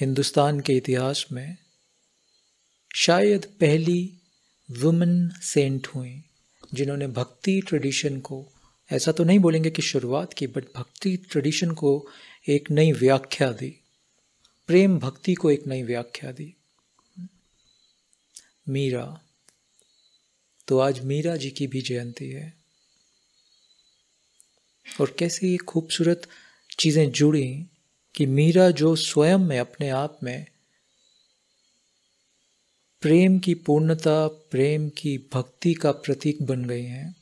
हिंदुस्तान के इतिहास में शायद पहली वुमेन सेंट हुई, जिन्होंने भक्ति ट्रेडिशन को, ऐसा तो नहीं बोलेंगे कि शुरुआत की बट भक्ति ट्रेडिशन को एक नई व्याख्या दी। प्रेम भक्ति को एक नई व्याख्या दी। मीरा तो आज मीरा जी की भी जयंती है। और कैसे ये खूबसूरत चीज़ें जुड़ी कि मीरा जो स्वयं में अपने आप में, प्रेम की पूर्णता, प्रेम की भक्ति का प्रतीक बन गई हैं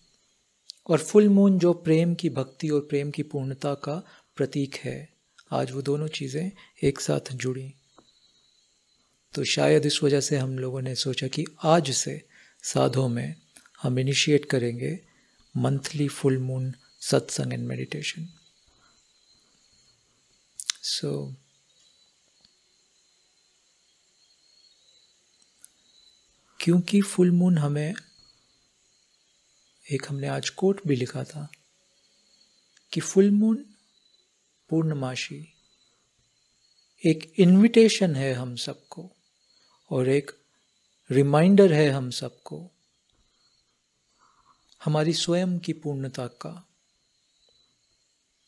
और फुल मून जो प्रेम की भक्ति और प्रेम की पूर्णता का प्रतीक है, आज वो दोनों चीज़ें एक साथ जुड़ी। तो शायद इस वजह से हम लोगों ने सोचा कि आज से साधों में हम इनिशिएट करेंगे monthly full moon satsang and meditation so क्योंकि फुल मून हमें, एक हमने आज कोट भी लिखा था, कि फुल मून पूर्णमाशी एक इनविटेशन है हम सबको, और एक रिमाइंडर है हम सबको, हमारी स्वयं की पूर्णता का।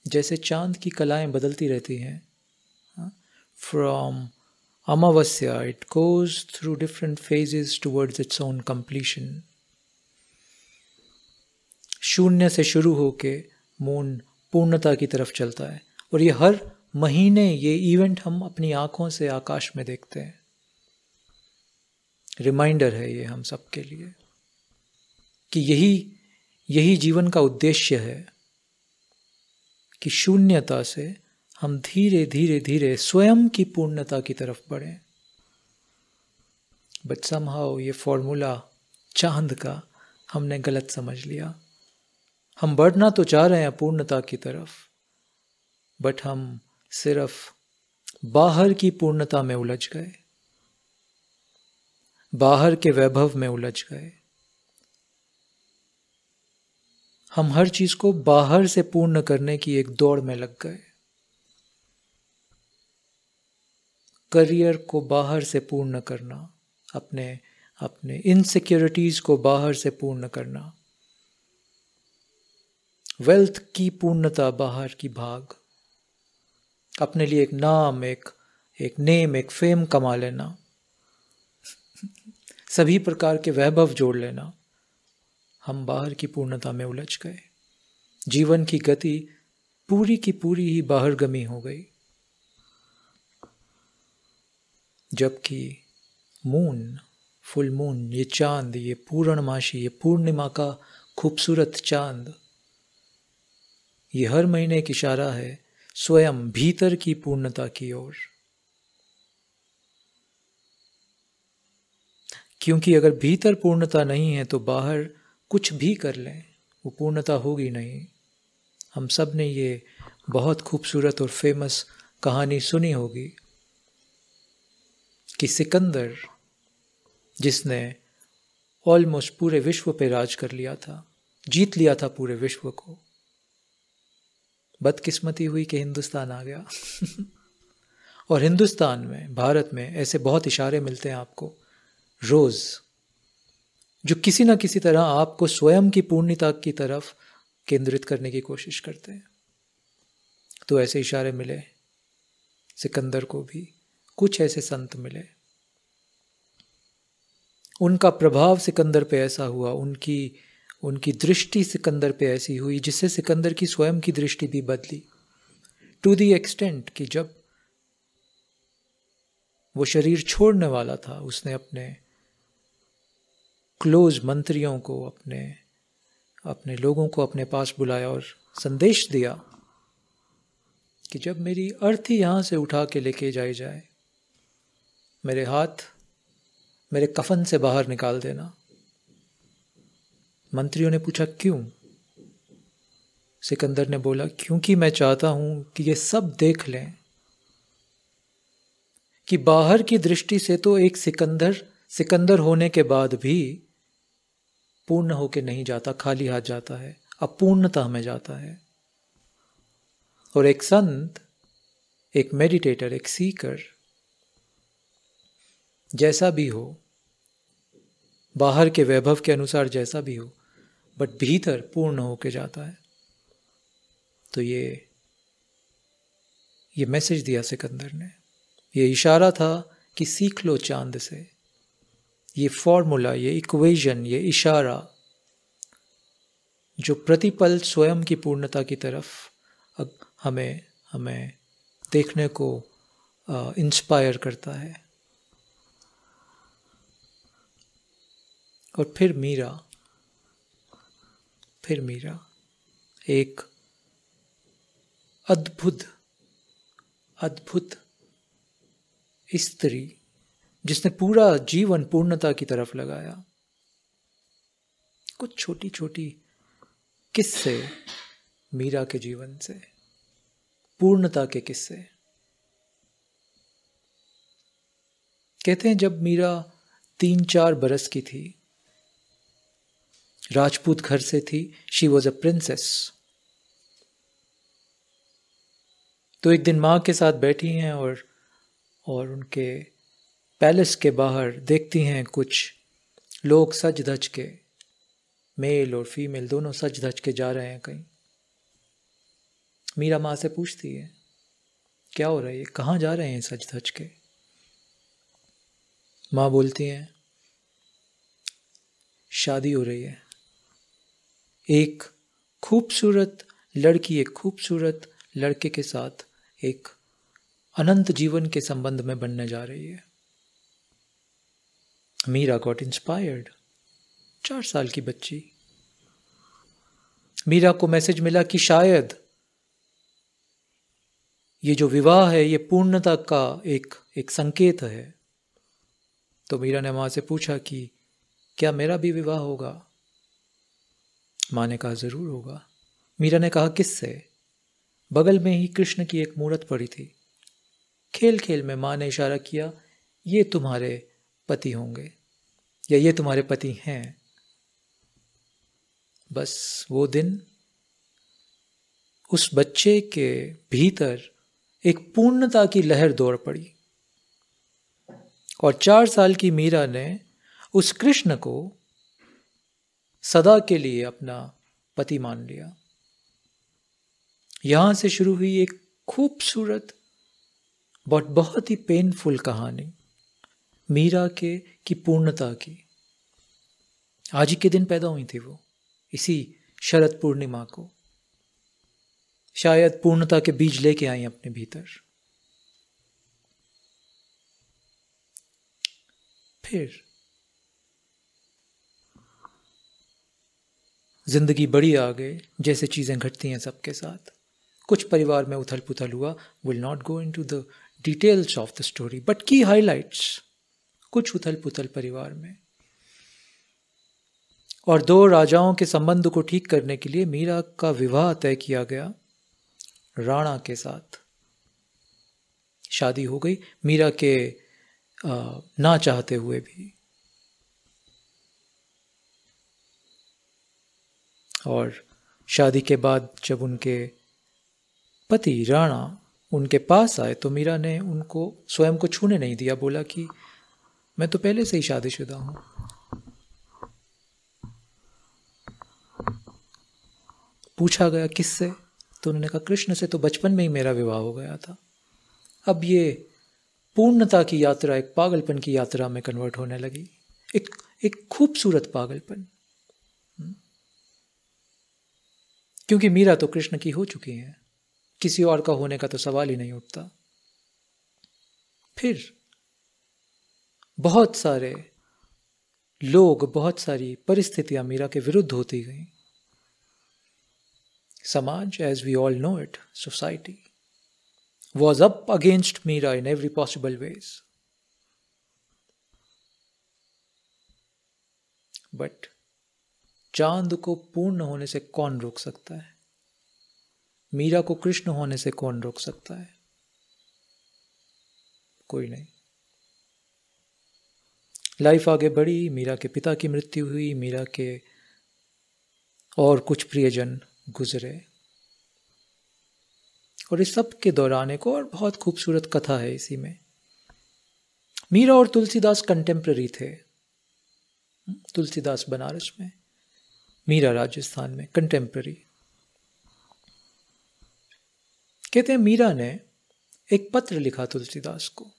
जैसे चाँद की कलाएँ बदलती रहती हैं from amavasya it goes through different phases towards its own completion शून्य से शुरू होके मून पूर्णता की तरफ़ चलता है। और ये हर महीने ये इवेंट हम अपनी आँखों से आकाश में देखते हैं। रिमाइंडर है ये हम सब के लिए कि यही यही जीवन का उद्देश्य है कि शून्यता से हम धीरे धीरे धीरे स्वयं की पूर्णता की तरफ़ बढ़ें। बट समहाउ ये फॉर्मूला चाँद का हमने गलत समझ लिया। हम बढ़ना तो चाह रहे हैं पूर्णता की तरफ़ बट हम सिर्फ़ बाहर की पूर्णता में उलझ गए। बाहर के वैभव में उलझ गए। हम हर चीज़ को बाहर से पूर्ण करने की एक दौड़ में लग गए। करियर को बाहर से पूर्ण करना, अपने अपने इनसिक्योरिटीज को बाहर से पूर्ण करना। वेल्थ की पूर्णता बाहर की भाग। अपने लिए एक नाम, एक एक नेम एक फेम कमा लेना। सभी प्रकार के वैभव जोड़ लेना। हम बाहर की पूर्णता में उलझ गए। जीवन की गति पूरी की पूरी ही बाहर गमी हो गई। जबकि मून फुल मून ये चाँद, ये पूर्णमाशी ये पूर्णिमा का खूबसूरत चाँद, ये हर महीने एक इशारा है स्वयं भीतर की पूर्णता की ओर। क्योंकि अगर भीतर पूर्णता नहीं है तो बाहर कुछ भी कर लें, वो पूर्णता होगी नहीं। हम सबने ये बहुत खूबसूरत और फ़ेमस कहानी सुनी होगी। कि सिकंदर, जिसने ऑलमोस्ट पूरे विश्व पे राज कर लिया था, जीत लिया था पूरे विश्व को। बदकिस्मती हुई कि हिंदुस्तान आ गया। और हिंदुस्तान में, भारत में ऐसे बहुत इशारे मिलते हैं आपको। रोज़, जो किसी ना किसी तरह आपको स्वयं की पूर्णता की तरफ़ केंद्रित करने की कोशिश करते हैं। तो ऐसे इशारे मिले सिकंदर को भी। कुछ ऐसे संत मिले। उनका प्रभाव सिकंदर पे ऐसा हुआ, उनकी उनकी दृष्टि सिकंदर पे ऐसी हुई, जिससे सिकंदर की स्वयं की दृष्टि भी बदली। टू दी एक्सटेंट कि जब वो शरीर छोड़ने वाला था, उसने अपने क्लोज मंत्रियों को, अपने अपने लोगों को अपने पास बुलाया और संदेश दिया कि जब मेरी अर्थी यहाँ से उठा के लेके जाई जाए मेरे हाथ मेरे कफन से बाहर निकाल देना। मंत्रियों ने पूछा, क्यों? सिकंदर ने बोला, क्योंकि मैं चाहता हूँ कि ये सब देख लें कि बाहर की दृष्टि से तो एक सिकंदर सिकंदर होने के बाद भी पूर्ण होके नहीं जाता, खाली हाथ जाता है, अपूर्णता में जाता है। और एक संत, एक मेडिटेटर, एक सीकर जैसा भी हो, बाहर के वैभव के अनुसार जैसा भी हो बट भीतर पूर्ण होके जाता है। तो ये ये मैसेज दिया सिकंदर ने। ये इशारा था कि सीख लो चाँद से। ये फॉर्मूला ये इक्वेशन ये इशारा, जो प्रतिपल स्वयं की पूर्णता की तरफ़ हमें हमें देखने को इंस्पायर करता है। और फिर मीरा फिर मीरा, एक अद्भुत अद्भुत स्त्री जिसने पूरा जीवन पूर्णता की तरफ़ लगाया। कुछ छोटी छोटी किस्से मीरा के जीवन से, पूर्णता के किस्से। कहते हैं जब मीरा तीन चार बरस की थी राजपूत घर से थी। शी वॉज़ अ प्रिंसेस तो एक दिन माँ के साथ बैठी हैं और और उनके पैलेस के बाहर देखती हैं कुछ लोग सज धज के, मेल और फीमेल, दोनों सच धज के जा रहे हैं कहीं। मीरा माँ से पूछती है, क्या हो रहा है? ये कहाँ जा रहे हैं सच धज के? माँ बोलती हैं, शादी हो रही है। एक खूबसूरत लड़की, एक खूबसूरत लड़के के साथ एक अनंत जीवन के संबंध में बनने जा रही है। मीरा गॉट इंस्पायर्ड चार साल की बच्ची। मीरा को मैसेज मिला कि शायद ये जो विवाह है, ये पूर्णता का एक एक संकेत है। तो मीरा ने माँ से पूछा कि क्या मेरा भी विवाह होगा? माँ ने कहा, ज़रूर होगा। मीरा ने कहा, किससे? बगल में ही कृष्ण की एक मूर्त पड़ी थी। खेल खेल में माँ ने इशारा किया, ये तुम्हारे पति होंगे, या ये तुम्हारे पति हैं? बस वो दिन उस बच्चे के भीतर एक पूर्णता की लहर दौड़ पड़ी। और चार साल की मीरा ने उस कृष्ण को सदा के लिए अपना पति मान लिया। यहाँ से शुरू हुई एक खूबसूरत बट बहुत ही पेनफुल कहानी, मीरा के की पूर्णता की। आज ही के दिन पैदा हुई थी वो, इसी शरद पूर्णिमा को। शायद पूर्णता के बीज लेके आई अपने भीतर। फिर ज़िंदगी बड़ी आ गई, जैसे चीज़ें घटती हैं सबके साथ। कुछ परिवार में उथल पुथल हुआ will not go into the details of the story but key highlights कुछ उथल पुथल परिवार में। और दो राजाओं के संबंध को ठीक करने के लिए मीरा का विवाह तय किया गया, राणा के साथ। शादी हो गई, मीरा के ना चाहते हुए भी। और शादी के बाद जब उनके पति राणा उनके पास आए तो मीरा ने उनको, स्वयं को छूने नहीं दिया, बोला कि मैं तो पहले से ही शादीशुदा हूँ। पूछा गया, किससे? तो उन्होंने कहा, कृष्ण से तो बचपन में ही मेरा विवाह हो गया था। अब ये पूर्णता की यात्रा एक पागलपन की यात्रा में कन्वर्ट होने लगी। एक एक खूबसूरत पागलपन। क्योंकि मीरा तो कृष्ण की हो चुकी है। किसी और का होने का तो सवाल ही नहीं उठता। फिर बहुत सारे लोग, बहुत सारी परिस्थितियाँ मीरा के विरुद्ध होती गई। समाज as we all know it society was up against Meera in every possible ways but चाँद को पूर्ण होने से कौन रोक सकता है? मीरा को कृष्ण होने से कौन रोक सकता है? कोई नहीं। लाइफ आगे बढ़ी, मीरा के पिता की मृत्यु हुई, मीरा के और कुछ प्रियजन गुजरे। और इस सब के दौरान एक और बहुत खूबसूरत कथा है इसी में। मीरा और तुलसीदास कंटेम्प्ररी थे। तुलसीदास बनारस में। मीरा राजस्थान में कंटेम्प्ररी कहते हैं, मीरा ने एक पत्र लिखा तुलसीदास को।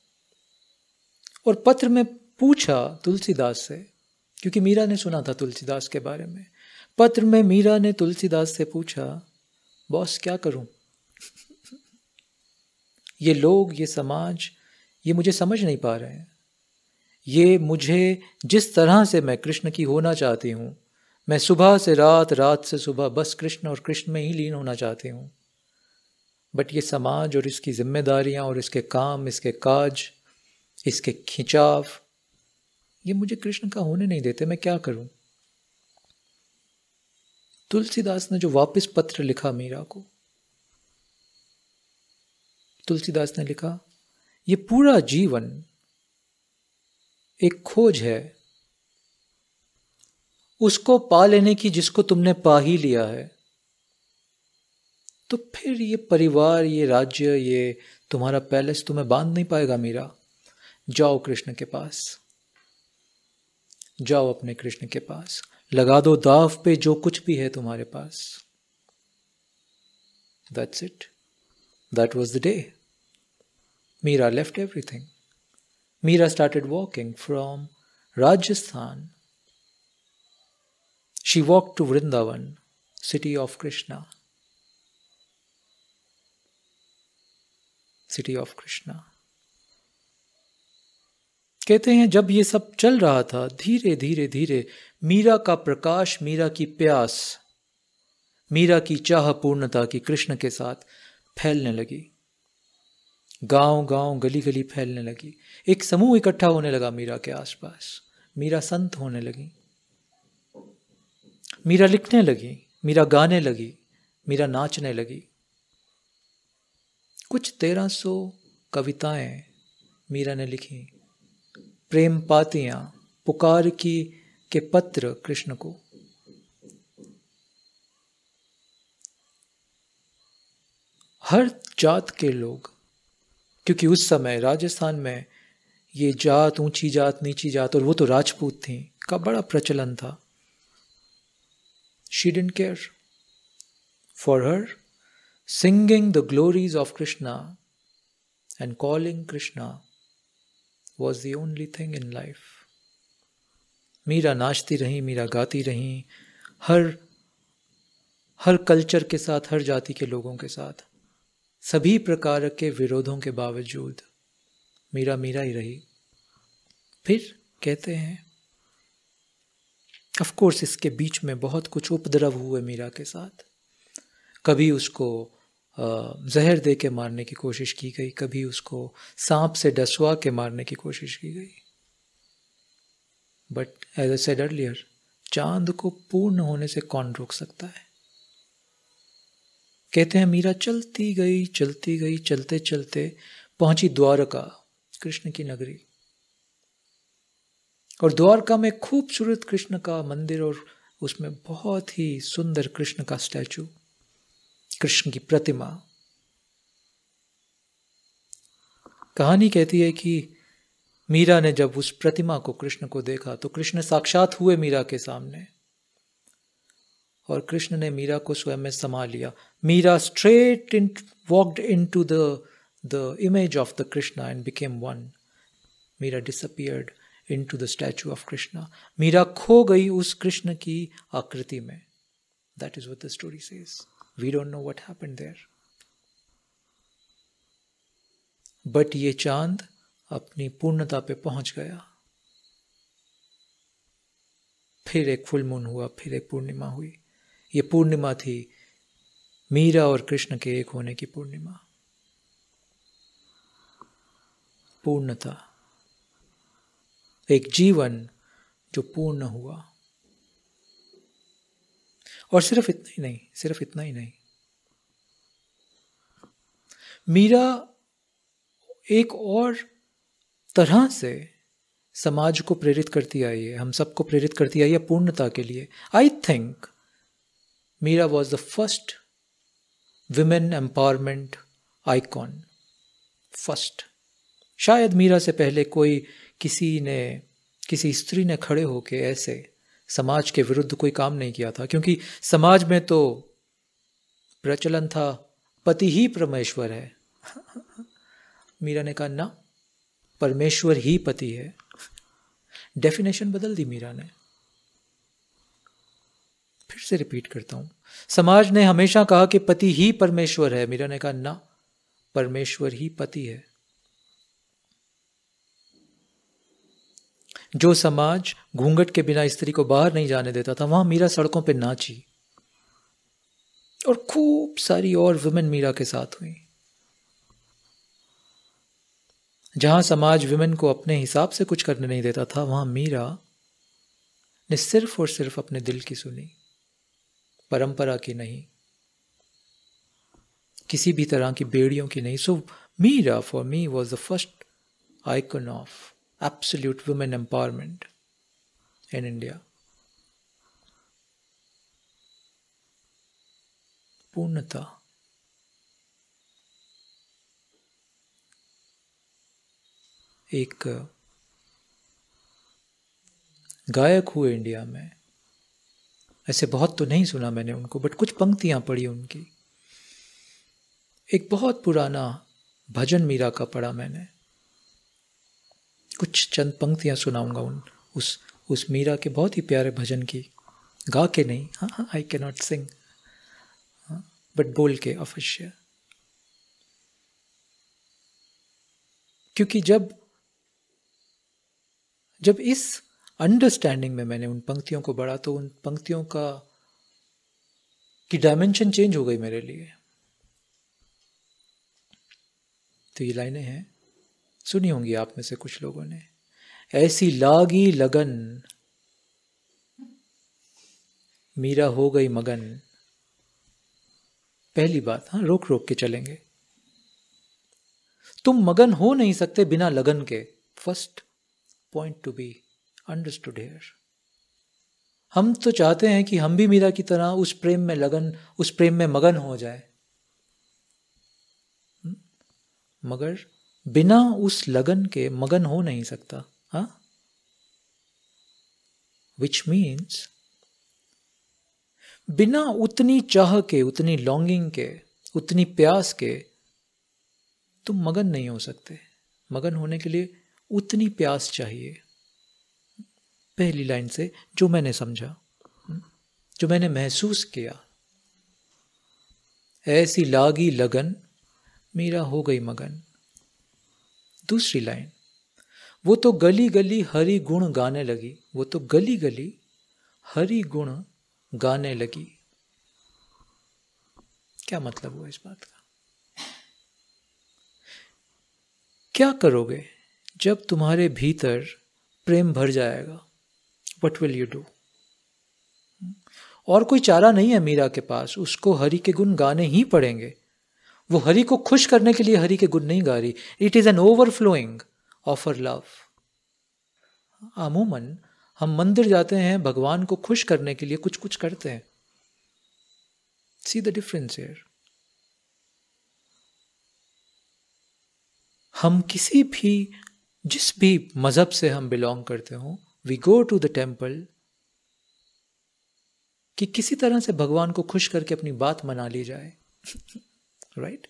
और पत्र में पूछा तुलसीदास से, क्योंकि मीरा ने सुना था तुलसीदास के बारे में, पत्र में मीरा ने तुलसीदास से पूछा, बॉस, क्या करूँ? ये लोग, ये समाज, ये मुझे समझ नहीं पा रहे हैं। ये मुझे जिस तरह से मैं कृष्ण की होना चाहती हूँ मैं सुबह से रात रात से सुबह बस कृष्ण और कृष्ण में ही लीन होना चाहती हूँ। बट ये समाज और इसकी जिम्मेदारियाँ और इसके काम, इसके काज, इसके खिंचाव, ये मुझे कृष्ण का होने नहीं देते, मैं क्या करूँ? तुलसीदास ने जो वापस पत्र लिखा मीरा को, तुलसीदास ने लिखा, ये पूरा जीवन एक खोज है उसको पा लेने की जिसको तुमने पा ही लिया है। तो फिर ये परिवार, ये राज्य, ये तुम्हारा पैलेस तुम्हें बाँध नहीं पाएगा मीरा। जाओ कृष्ण के पास। जाओ अपने कृष्ण के पास। लगा दो दाव पे जो कुछ भी है तुम्हारे पास। That's it that was the day Meera left everything Meera started walking from Rajasthan. She walk to Vrindavan city of Krishna city of Krishna कहते हैं, जब ये सब चल रहा था, धीरे धीरे धीरे, मीरा का प्रकाश, मीरा की प्यास, मीरा की चाह पूर्णता की कृष्ण के साथ फैलने लगी। गाँव गाँव गली गली फैलने लगी। एक समूह इकट्ठा होने लगा मीरा के आसपास। मीरा संत होने लगी। मीरा लिखने लगी, मीरा गाने लगी, मीरा नाचने लगी। कुछ तेरह सौ कविताएँ मीरा ने लिखी। प्रेम पातियाँ पुकार की के पत्र कृष्ण को। हर जात के लोग, क्योंकि उस समय राजस्थान में ये जात ऊँची जात नीची जात, और वो तो राजपूत थी, का बड़ा प्रचलन था। She didn't care for her singing the glories of Krishna and calling Krishna was the only thing in life Meera नाचती रही मीरा गाती रही हर हर कल्चर के साथ हर जाति के लोगों के साथ सभी प्रकार के विरोधों के बावजूद मीरा मीरा ही रही फिर कहते हैं ऑफ़ कोर्स इसके बीच में बहुत कुछ उपद्रव हुए मीरा के साथ। कभी उसको जहर दे के मारने की कोशिश की गई, कभी उसको सांप से डसवा के मारने की कोशिश की गई। But as I said earlier चाँद को पूर्ण होने से कौन रोक सकता है? कहते हैं, मीरा, चलती गई चलती गई चलते चलते पहुँची द्वारका, कृष्ण की नगरी। और द्वारका में खूबसूरत कृष्ण का मंदिर और उसमें बहुत ही सुंदर कृष्ण का स्टैचू, कृष्ण की प्रतिमा। कहानी कहती है कि मीरा ने जब उस प्रतिमा को कृष्ण को देखा तो कृष्ण साक्षात हुए मीरा के सामने और कृष्ण ने मीरा को स्वयं में समा लिया। Meera straight in walked into the the image of the Krishna and became one Meera disappeared into the statue of Krishna Meera खो गई उस कृष्ण की आकृति में that is what the story says We don't know what happened there. But ये चाँद अपनी पूर्णता पे पहुँच गया फिर एक फुल मून हुआ फिर एक पूर्णिमा हुई ये पूर्णिमा थी मीरा और कृष्ण के एक होने की पूर्णिमा पूर्णता एक जीवन जो पूर्ण हुआ। और सिर्फ़ इतना ही नहीं, सिर्फ़ इतना ही नहीं। मीरा एक और तरह से समाज को प्रेरित करती आई है, हम सबको प्रेरित करती आई है पूर्णता के लिए। I think Meera was the first women empowerment icon first शायद मीरा से पहले कोई किसी ने, किसी स्त्री ने खड़े होके ऐसे समाज के विरुद्ध कोई काम नहीं किया था, क्योंकि समाज में तो प्रचलन था, पति ही परमेश्वर है। मीरा ने कहा, ना, परमेश्वर ही पति है। डेफिनेशन बदल दी मीरा ने। फिर से रिपीट करता हूँ। समाज ने हमेशा कहा कि पति ही परमेश्वर है। मीरा ने कहा, ना, परमेश्वर ही पति है। जो समाज घूंघट के बिना स्त्री को बाहर नहीं जाने देता था, वहाँ मीरा सड़कों पर नाची। और खूब सारी और वुमेन मीरा के साथ हुई। जहाँ समाज वुमेन को अपने हिसाब से कुछ करने नहीं देता था, वहाँ मीरा ने सिर्फ़ और सिर्फ़ अपने दिल की सुनी, परंपरा की नहीं, किसी भी तरह की बेड़ियों की नहीं। So Meera for me was the first icon of absolute women empowerment in India पूर्णता एक गायक हुए इंडिया में। ऐसे बहुत तो नहीं सुना मैंने उनको बट कुछ पंक्तियाँ पढ़ी उनकी। एक बहुत पुराना भजन मीरा का पढ़ा मैंने। कुछ चंद पंक्तियाँ सुनाऊँगा उन, उस उस मीरा के बहुत ही प्यारे भजन की। गा के नहीं हाँ हाँ आई के नॉट सिंग बट बोल के, अवश्य। क्योंकि जब जब इस अंडरस्टैंडिंग में मैंने उन पंक्तियों को बढ़ा तो उन पंक्तियों का, की डायमेंशन चेंज हो गई मेरे लिए। तो ये लाइनें हैं। सुनी होंगी आप में से कुछ लोगों ने। ऐसी लागी लगन। मीरा हो गई मगन। पहली बात हाँ रोक रोक के चलेंगे। तुम मगन हो नहीं सकते बिना लगन के। First point to be understood here हम तो चाहते हैं कि हम भी मीरा की तरह उस प्रेम में लगन, उस प्रेम में मगन हो जाए। हम्म? मगर बिना उस लगन के मगन हो नहीं सकता, हा? विच मीन्स बिना उतनी चाह के, उतनी लॉन्गिंग के, उतनी प्यास के, तुम मगन नहीं हो सकते। मगन होने के लिए उतनी प्यास चाहिए। पहली लाइन से, जो मैंने समझा जो मैंने महसूस किया। ऐसी लागी लगन, मेरा हो गई मगन। दूसरी लाइन, वो तो गली गली हरि गुण गाने लगी, वो तो गली गली हरि गुण गाने लगी। क्या मतलब हुआ इस बात का? क्या करोगे जब तुम्हारे भीतर प्रेम भर जाएगा? वट विल यू डू और कोई चारा नहीं है मीरा के पास, उसको हरि के गुण गाने ही पड़ेंगे। वो हरि को खुश करने के लिए हरि के गुण नहीं गा रही। It is an overflowing of her love अमूमन, हम मंदिर जाते हैं, भगवान को खुश करने के लिए कुछ कुछ करते हैं। सी द डिफरेंस हेयर हम किसी भी, जिस भी मज़हब से हम बिलोंग करते हो we go to the temple कि किसी तरह से भगवान को खुश करके अपनी बात मना ली जाए। राइट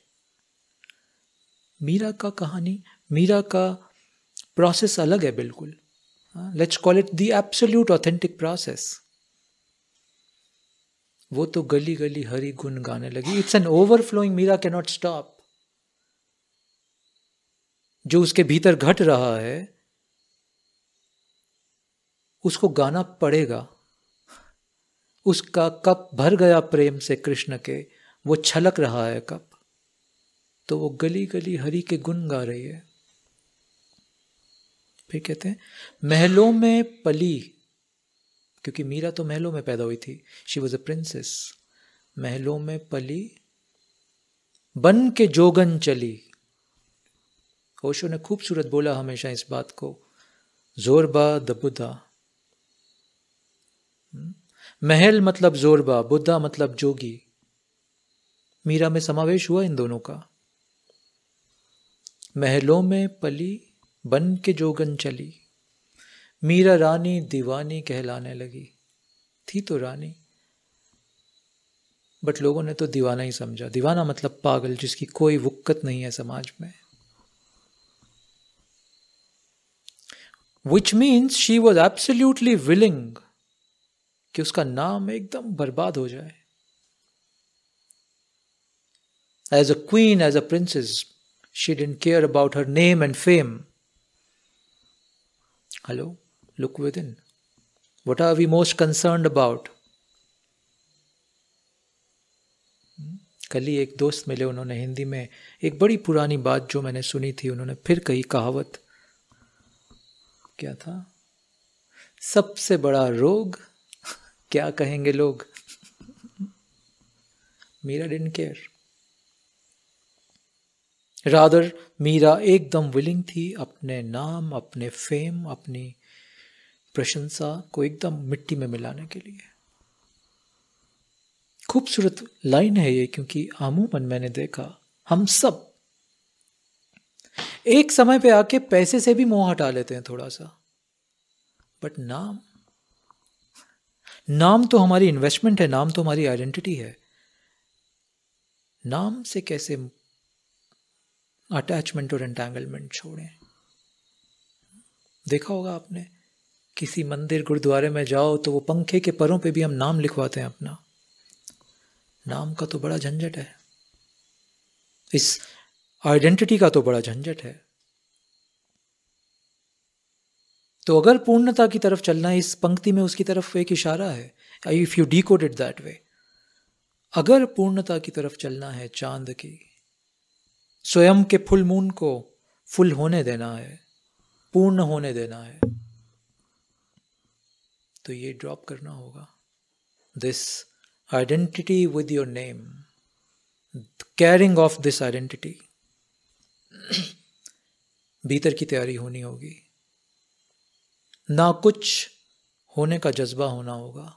मीरा का कहानी मीरा का प्रोसेस अलग है बिल्कुल let's call it the absolute authentic process वो तो गली गली हरी गुन गाने लगी it's an overflowing Meera cannot stop जो उसके भीतर घट रहा है, उसको गाना पड़ेगा। उसका कप भर गया प्रेम से कृष्ण के, वो छलक रहा है कप। तो वो गली गली हरि के गुण गा रही है। फिर कहते हैं, महलों में पली, क्योंकि मीरा तो महलों में पैदा हुई थी। शी वॉज़ अ प्रिंसेस महलों में पली, बन के जोगन चली। ओशो ने खूबसूरत बोला हमेशा इस बात को। Zorba the Buddha. हम्म? महल मतलब जोरबा बुद्धा मतलब जोगी। मीरा में समावेश हुआ इन दोनों का। महलों में पली, बन के जोगन चली। मीरा रानी दीवानी कहलाने लगी। थी तो रानी, बट लोगों ने तो दीवाना ही समझा। दीवाना मतलब पागल, जिसकी कोई वुक्कत नहीं है समाज में। Which means she was absolutely willing कि उसका नाम एकदम बर्बाद हो जाए। As a queen as a princess she didn't care about her name and fame hello look within what are we most concern about कल ही एक दोस्त मिले उन्होंने हिंदी में। एक बड़ी पुरानी बात जो मैंने सुनी थी, उन्होंने फिर कही कहावत। क्या था? सबसे बड़ा रोग? क्या कहेंगे लोग? Meera didn't care rather Meera एकदम विलिंग थी अपने नाम अपने फेम अपनी प्रशंसा को एकदम मिट्टी में मिलाने के लिए खूबसूरत लाइन है ये क्योंकि आमूमन मैंने देखा हम सब एक समय पे आके पैसे से भी मोह हटा लेते हैं थोड़ा सा बट नाम नाम तो हमारी इन्वेस्टमेंट है नाम तो हमारी आइडेंटिटी है नाम से कैसे अटैचमेंट और एंटेंगलमेंट छोड़ें। देखा होगा आपने, किसी मंदिर गुरुद्वारे में जाओ तो वो पंखे के परों पे भी हम नाम लिखवाते हैं अपना। नाम का तो बड़ा झंझट है। इस आइडेंटिटी का तो बड़ा झंझट है। तो अगर पूर्णता की तरफ़ चलना है, इस पंक्ति में उसकी तरफ़ एक इशारा है if you decode it that way अगर पूर्णता की तरफ़ चलना है चाँद की स्वयं के फुल मून को फुल होने देना है, पूर्ण होने देना है। तो ये ड्रॉप करना होगा। This identity with your name carrying of this identity भीतर की तैयारी होनी होगी। ना कुछ होने का जज्बा होना होगा।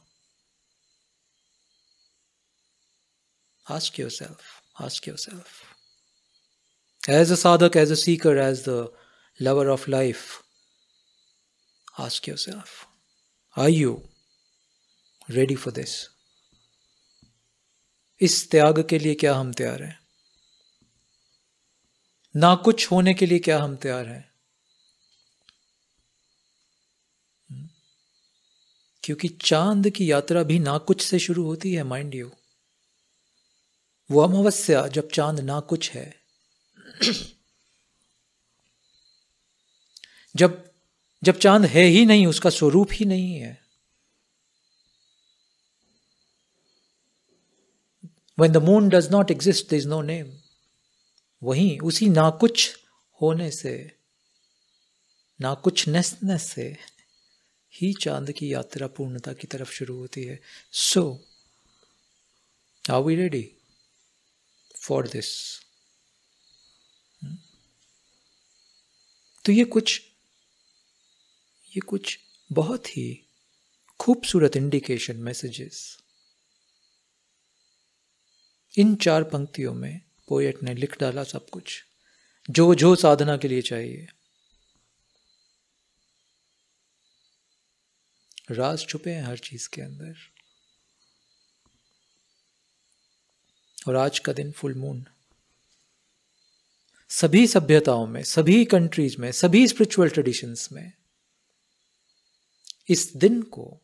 Ask yourself ask yourself as a sadhak as a seeker, as the lover of life, ask yourself, are you ready for this? इस त्याग के लिए क्या हम तैयार हैं? ना कुछ होने के लिए क्या हम तैयार हैं? हम्म? क्योंकि चाँद की यात्रा भी ना कुछ से शुरू होती है माइंड यू वो अमावस्या जब चाँद ना कुछ है। जब जब चाँद है ही नहीं, उसका स्वरूप ही नहीं है। When the moon does not exist is no name. वहीं उसी ना कुछ होने से ना कुछ नेसनेस से ही चाँद की यात्रा पूर्णता की तरफ़ शुरू होती है। So are we ready for this तो ये कुछ ये कुछ बहुत ही खूबसूरत इंडिकेशन मैसेजेस इन चार पंक्तियों में पोएट ने लिख डाला सब कुछ, जो जो साधना के लिए चाहिए। राज छुपे हैं हर चीज़ के अंदर। और आज का दिन फुल मून सभी सभ्यताओं में, सभी कंट्रीज़ में, सभी स्पिरिचुअल ट्रेडिशंस में, इस दिन को,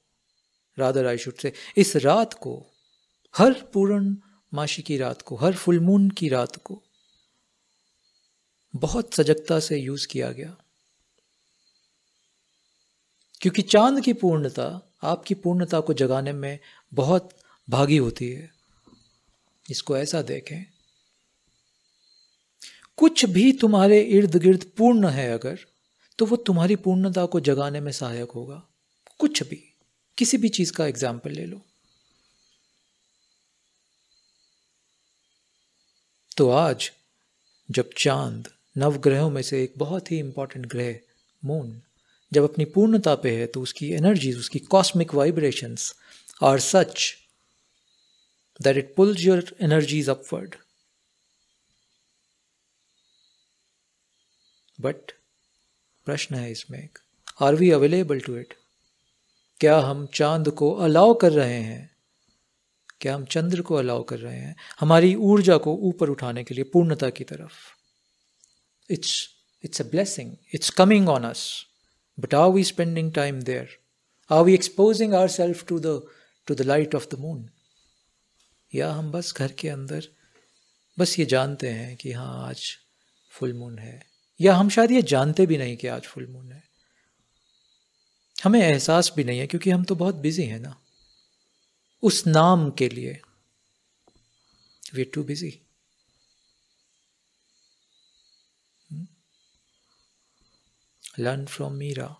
राधा राय शुड से, इस रात को, हर पूर्ण माशी की रात को, हर फुल मून की रात को, बहुत सजगता से यूज़ किया गया। क्योंकि चाँद की पूर्णता, आपकी पूर्णता को जगाने में बहुत भागी होती है। इसको ऐसा देखें कुछ भी तुम्हारे इर्द गिर्द पूर्ण है अगर तो वो तुम्हारी पूर्णता को जगाने में सहायक होगा। कुछ भी, किसी भी चीज़ का एग्ज़ाम्पल ले लो। तो आज, जब चाँद नवग्रहों में से एक बहुत ही इंपॉर्टेंट ग्रह मून जब अपनी पूर्णता पे है तो उसकी एनर्जीज उसकी cosmic vibrations are such that it pulls your energies upward but प्रश्न है इसमें एक। Are we available to it क्या हम चाँद को अलाउ कर रहे हैं? क्या हम चंद्र को अलाउ कर रहे हैं? हमारी ऊर्जा को ऊपर उठाने के लिए पूर्णता की तरफ़। It's it's a blessing it's coming on us but are we spending time there are we exposing our self to the to the light of the moon या हम बस घर के अंदर, बस ये जानते हैं कि हाँ आज फुल मून है। या हम शायद ये जानते भी नहीं कि आज फुल मून है। हमें एहसास भी नहीं है क्योंकि हम तो बहुत बिज़ी हैं ना। उस नाम के लिए we too busy learn from Meera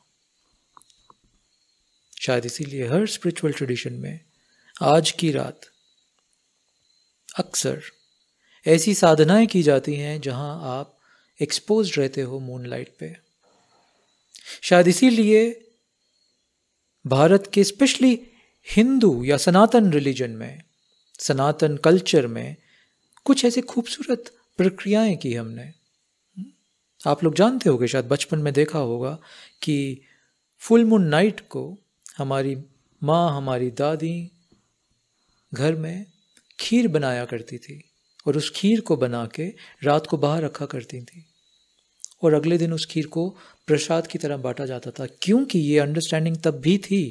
शायद इसीलिए हर स्पिरिचुअल ट्रेडिशन में आज की रात अक्सर ऐसी साधनाएँ की जाती हैं जहाँ आप एक्सपोज रहते हो मून लाइट पे। शायद इसीलिए भारत के स्पेशली हिंदू या सनातन रिलीजन में, सनातन कल्चर में कुछ ऐसे खूबसूरत प्रक्रियाएँ की हमने। आप लोग जानते होंगे, शायद बचपन में देखा होगा कि फुल मून नाइट को हमारी माँ, हमारी दादी घर में खीर बनाया करती थी। और उस खीर को बना के रात को बाहर रखा करती थी। और अगले दिन उस खीर को प्रसाद की तरह बांटा जाता था, क्योंकि ये अंडरस्टैंडिंग तब भी थी।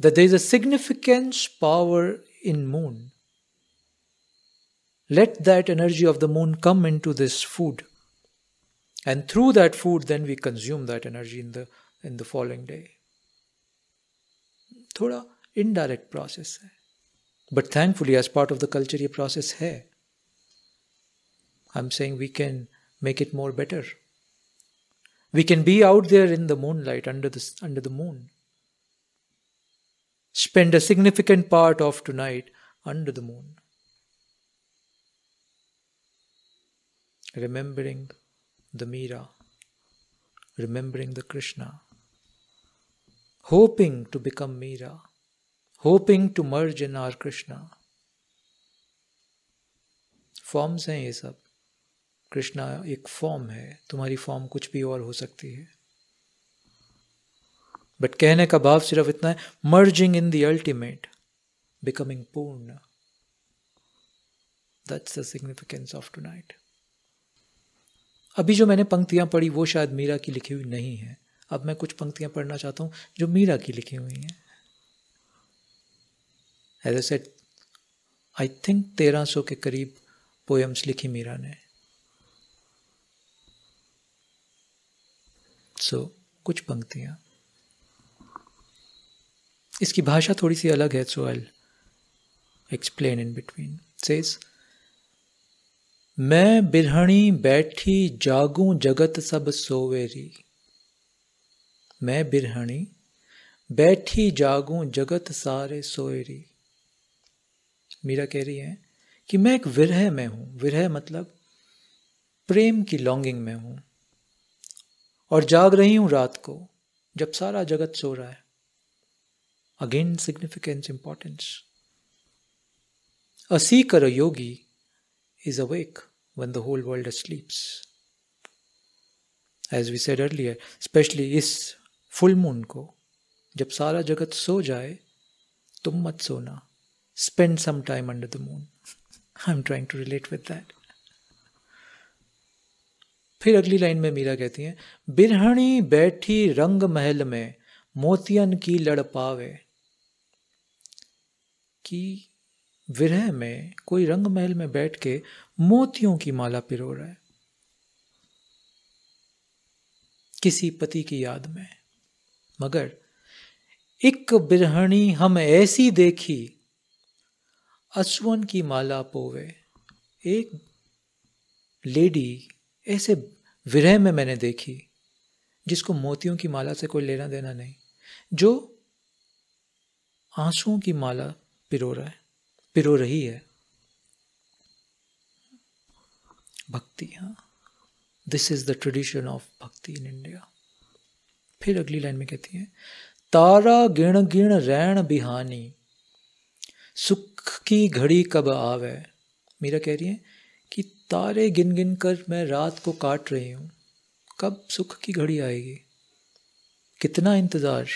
The there is a significance power in moon let that energy of the moon come into this food and through that food then we consume that energy in the in the following day थोड़ा indirect process है। But thankfully, as part of the culture, process, process I'm saying we can make it more better. We can be out there in the moonlight under the, under the moon. Spend a significant part of tonight under the moon. Remembering the Mira, remembering the Krishna, hoping to become Mira. Hoping to merge in our Krishna. Forms हैं ये सब. कृष्णा एक form है. तुम्हारी form कुछ भी और हो सकती है. बट कहने का भाव सिर्फ़ इतना है merging in the ultimate becoming पूर्ण. That's the significance of tonight अभी जो मैंने पंक्तियाँ पढ़ी, वो शायद मीरा की लिखी हुई नहीं है. अब मैं कुछ पंक्तियाँ पढ़ना चाहता हूँ, जो मीरा की लिखी हुई हैं. As a set I think तेरह सौ के करीब पोएम्स लिखी मीरा ने। सो so, कुछ पंक्तियाँ। इसकी भाषा थोड़ी सी अलग है so I explain in between says मैं बिरहणी बैठी जागूं जगत सब सोवेरी। मैं बिरहणी बैठी जागूं जगत सारे सोएरी मीरा कह रही है कि मैं एक विरह में हूँ। विरह मतलब प्रेम की लॉन्गिंग में हूँ। और जाग रही हूँ रात को, जब सारा जगत सो रहा है। अगेन सिग्निफिकेंस इंपॉर्टेंस असी कर yogi is awake when the whole world sleeps as we said earlier specially इस फुल मून को, जब सारा जगत सो जाए, तुम मत सोना। Spend some time under the moon I am trying to relate with that फिर अगली लाइन में मीरा कहती हैं, बिरहणी बैठी रंग महल में, मोतियन की लड़ पावे कि विरह में कोई रंग महल में बैठ के मोतियों की माला पिरो रहा है। किसी पति की याद में। मगर एक बिरहणी हम ऐसी देखी असवन की माला पोवे। एक लेडी ऐसे विरह में मैंने देखी, जिसको मोतियों की माला से कोई लेना देना नहीं, जो आंसुओं की माला पिरो रहा है, पिरो रही है। भक्ति हाँ। This is the tradition of bhakti in India फिर अगली लाइन में कहती है, तारा गिण गिण रैण बिहानी, सुख की घड़ी कब आवे? मीरा कह रही है कि तारे गिन गिन कर मैं रात को काट रही हूँ। कब सुख की घड़ी आएगी? कितना इंतज़ार।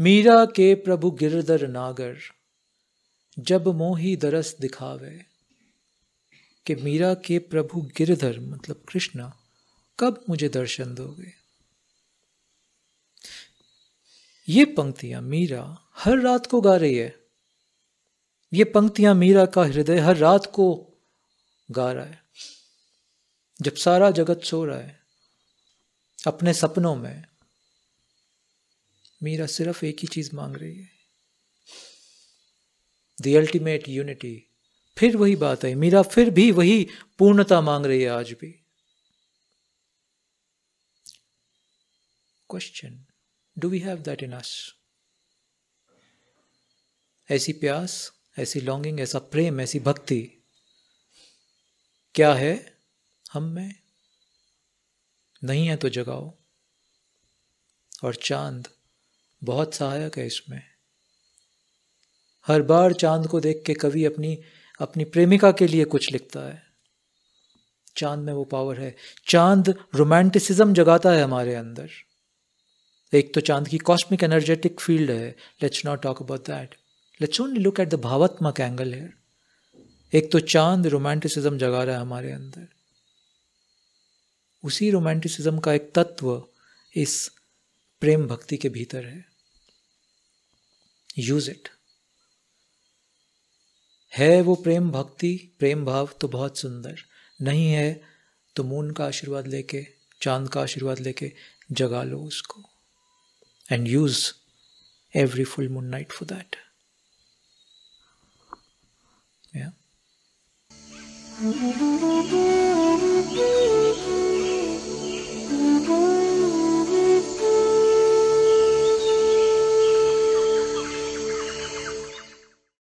मीरा के प्रभु गिरधर नागर, जब मोही दरस दिखावे। कि मीरा के प्रभु गिरधर मतलब कृष्णा, कब मुझे दर्शन दोगे? ये पंक्तियाँ मीरा हर रात को गा रही है। ये पंक्तियाँ मीरा का हृदय हर रात को गा रहा है। जब सारा जगत सो रहा है, अपने सपनों में मीरा सिर्फ़ एक ही चीज़ मांग रही है। द अल्टीमेट यूनिटी फिर वही बात है, मीरा फिर भी वही पूर्णता मांग रही है आज भी। Question do we have that in us ऐसी प्यास ऐसी लॉन्गिंग ऐसा प्रेम, ऐसी भक्ति क्या है? हम में नहीं है तो जगाओ। और चाँद बहुत सहायक है इसमें। हर बार चाँद को देख के कवि अपनी अपनी प्रेमिका के लिए कुछ लिखता है। चाँद में वो पावर है। चाँद रोमांटिसिज्म जगाता है हमारे अंदर। एक तो चाँद की कॉस्मिक एनर्जेटिक फ़ील्ड है। Let's not talk about that only look at the भावात्मक एंगल है एक तो चाँद रोमांटिसिज्म जगा रहा है हमारे अंदर। उसी रोमांटिसिज्म का एक तत्व इस प्रेम भक्ति के भीतर है। यूज़ इट है वो प्रेम भक्ति, प्रेम भाव तो बहुत सुंदर। नहीं है तो मून का आशीर्वाद लेके, चाँद का आशीर्वाद लेके जगा लो उसको। And use every full moon night for that Yeah. Mm-hmm.